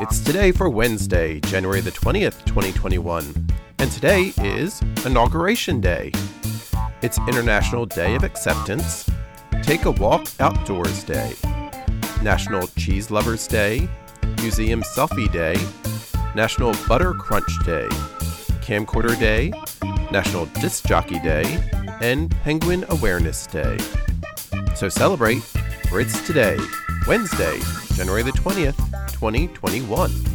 It's today for Wednesday, January the 20th, 2021, and today is Inauguration Day. It's International Day of Acceptance, Take a Walk Outdoors Day, National Cheese Lovers Day, Museum Selfie Day, National Butter Crunch Day, Camcorder Day, National Disc Jockey Day, and Penguin Awareness Day. So celebrate, for it's today, Wednesday, January the 20th, 2021.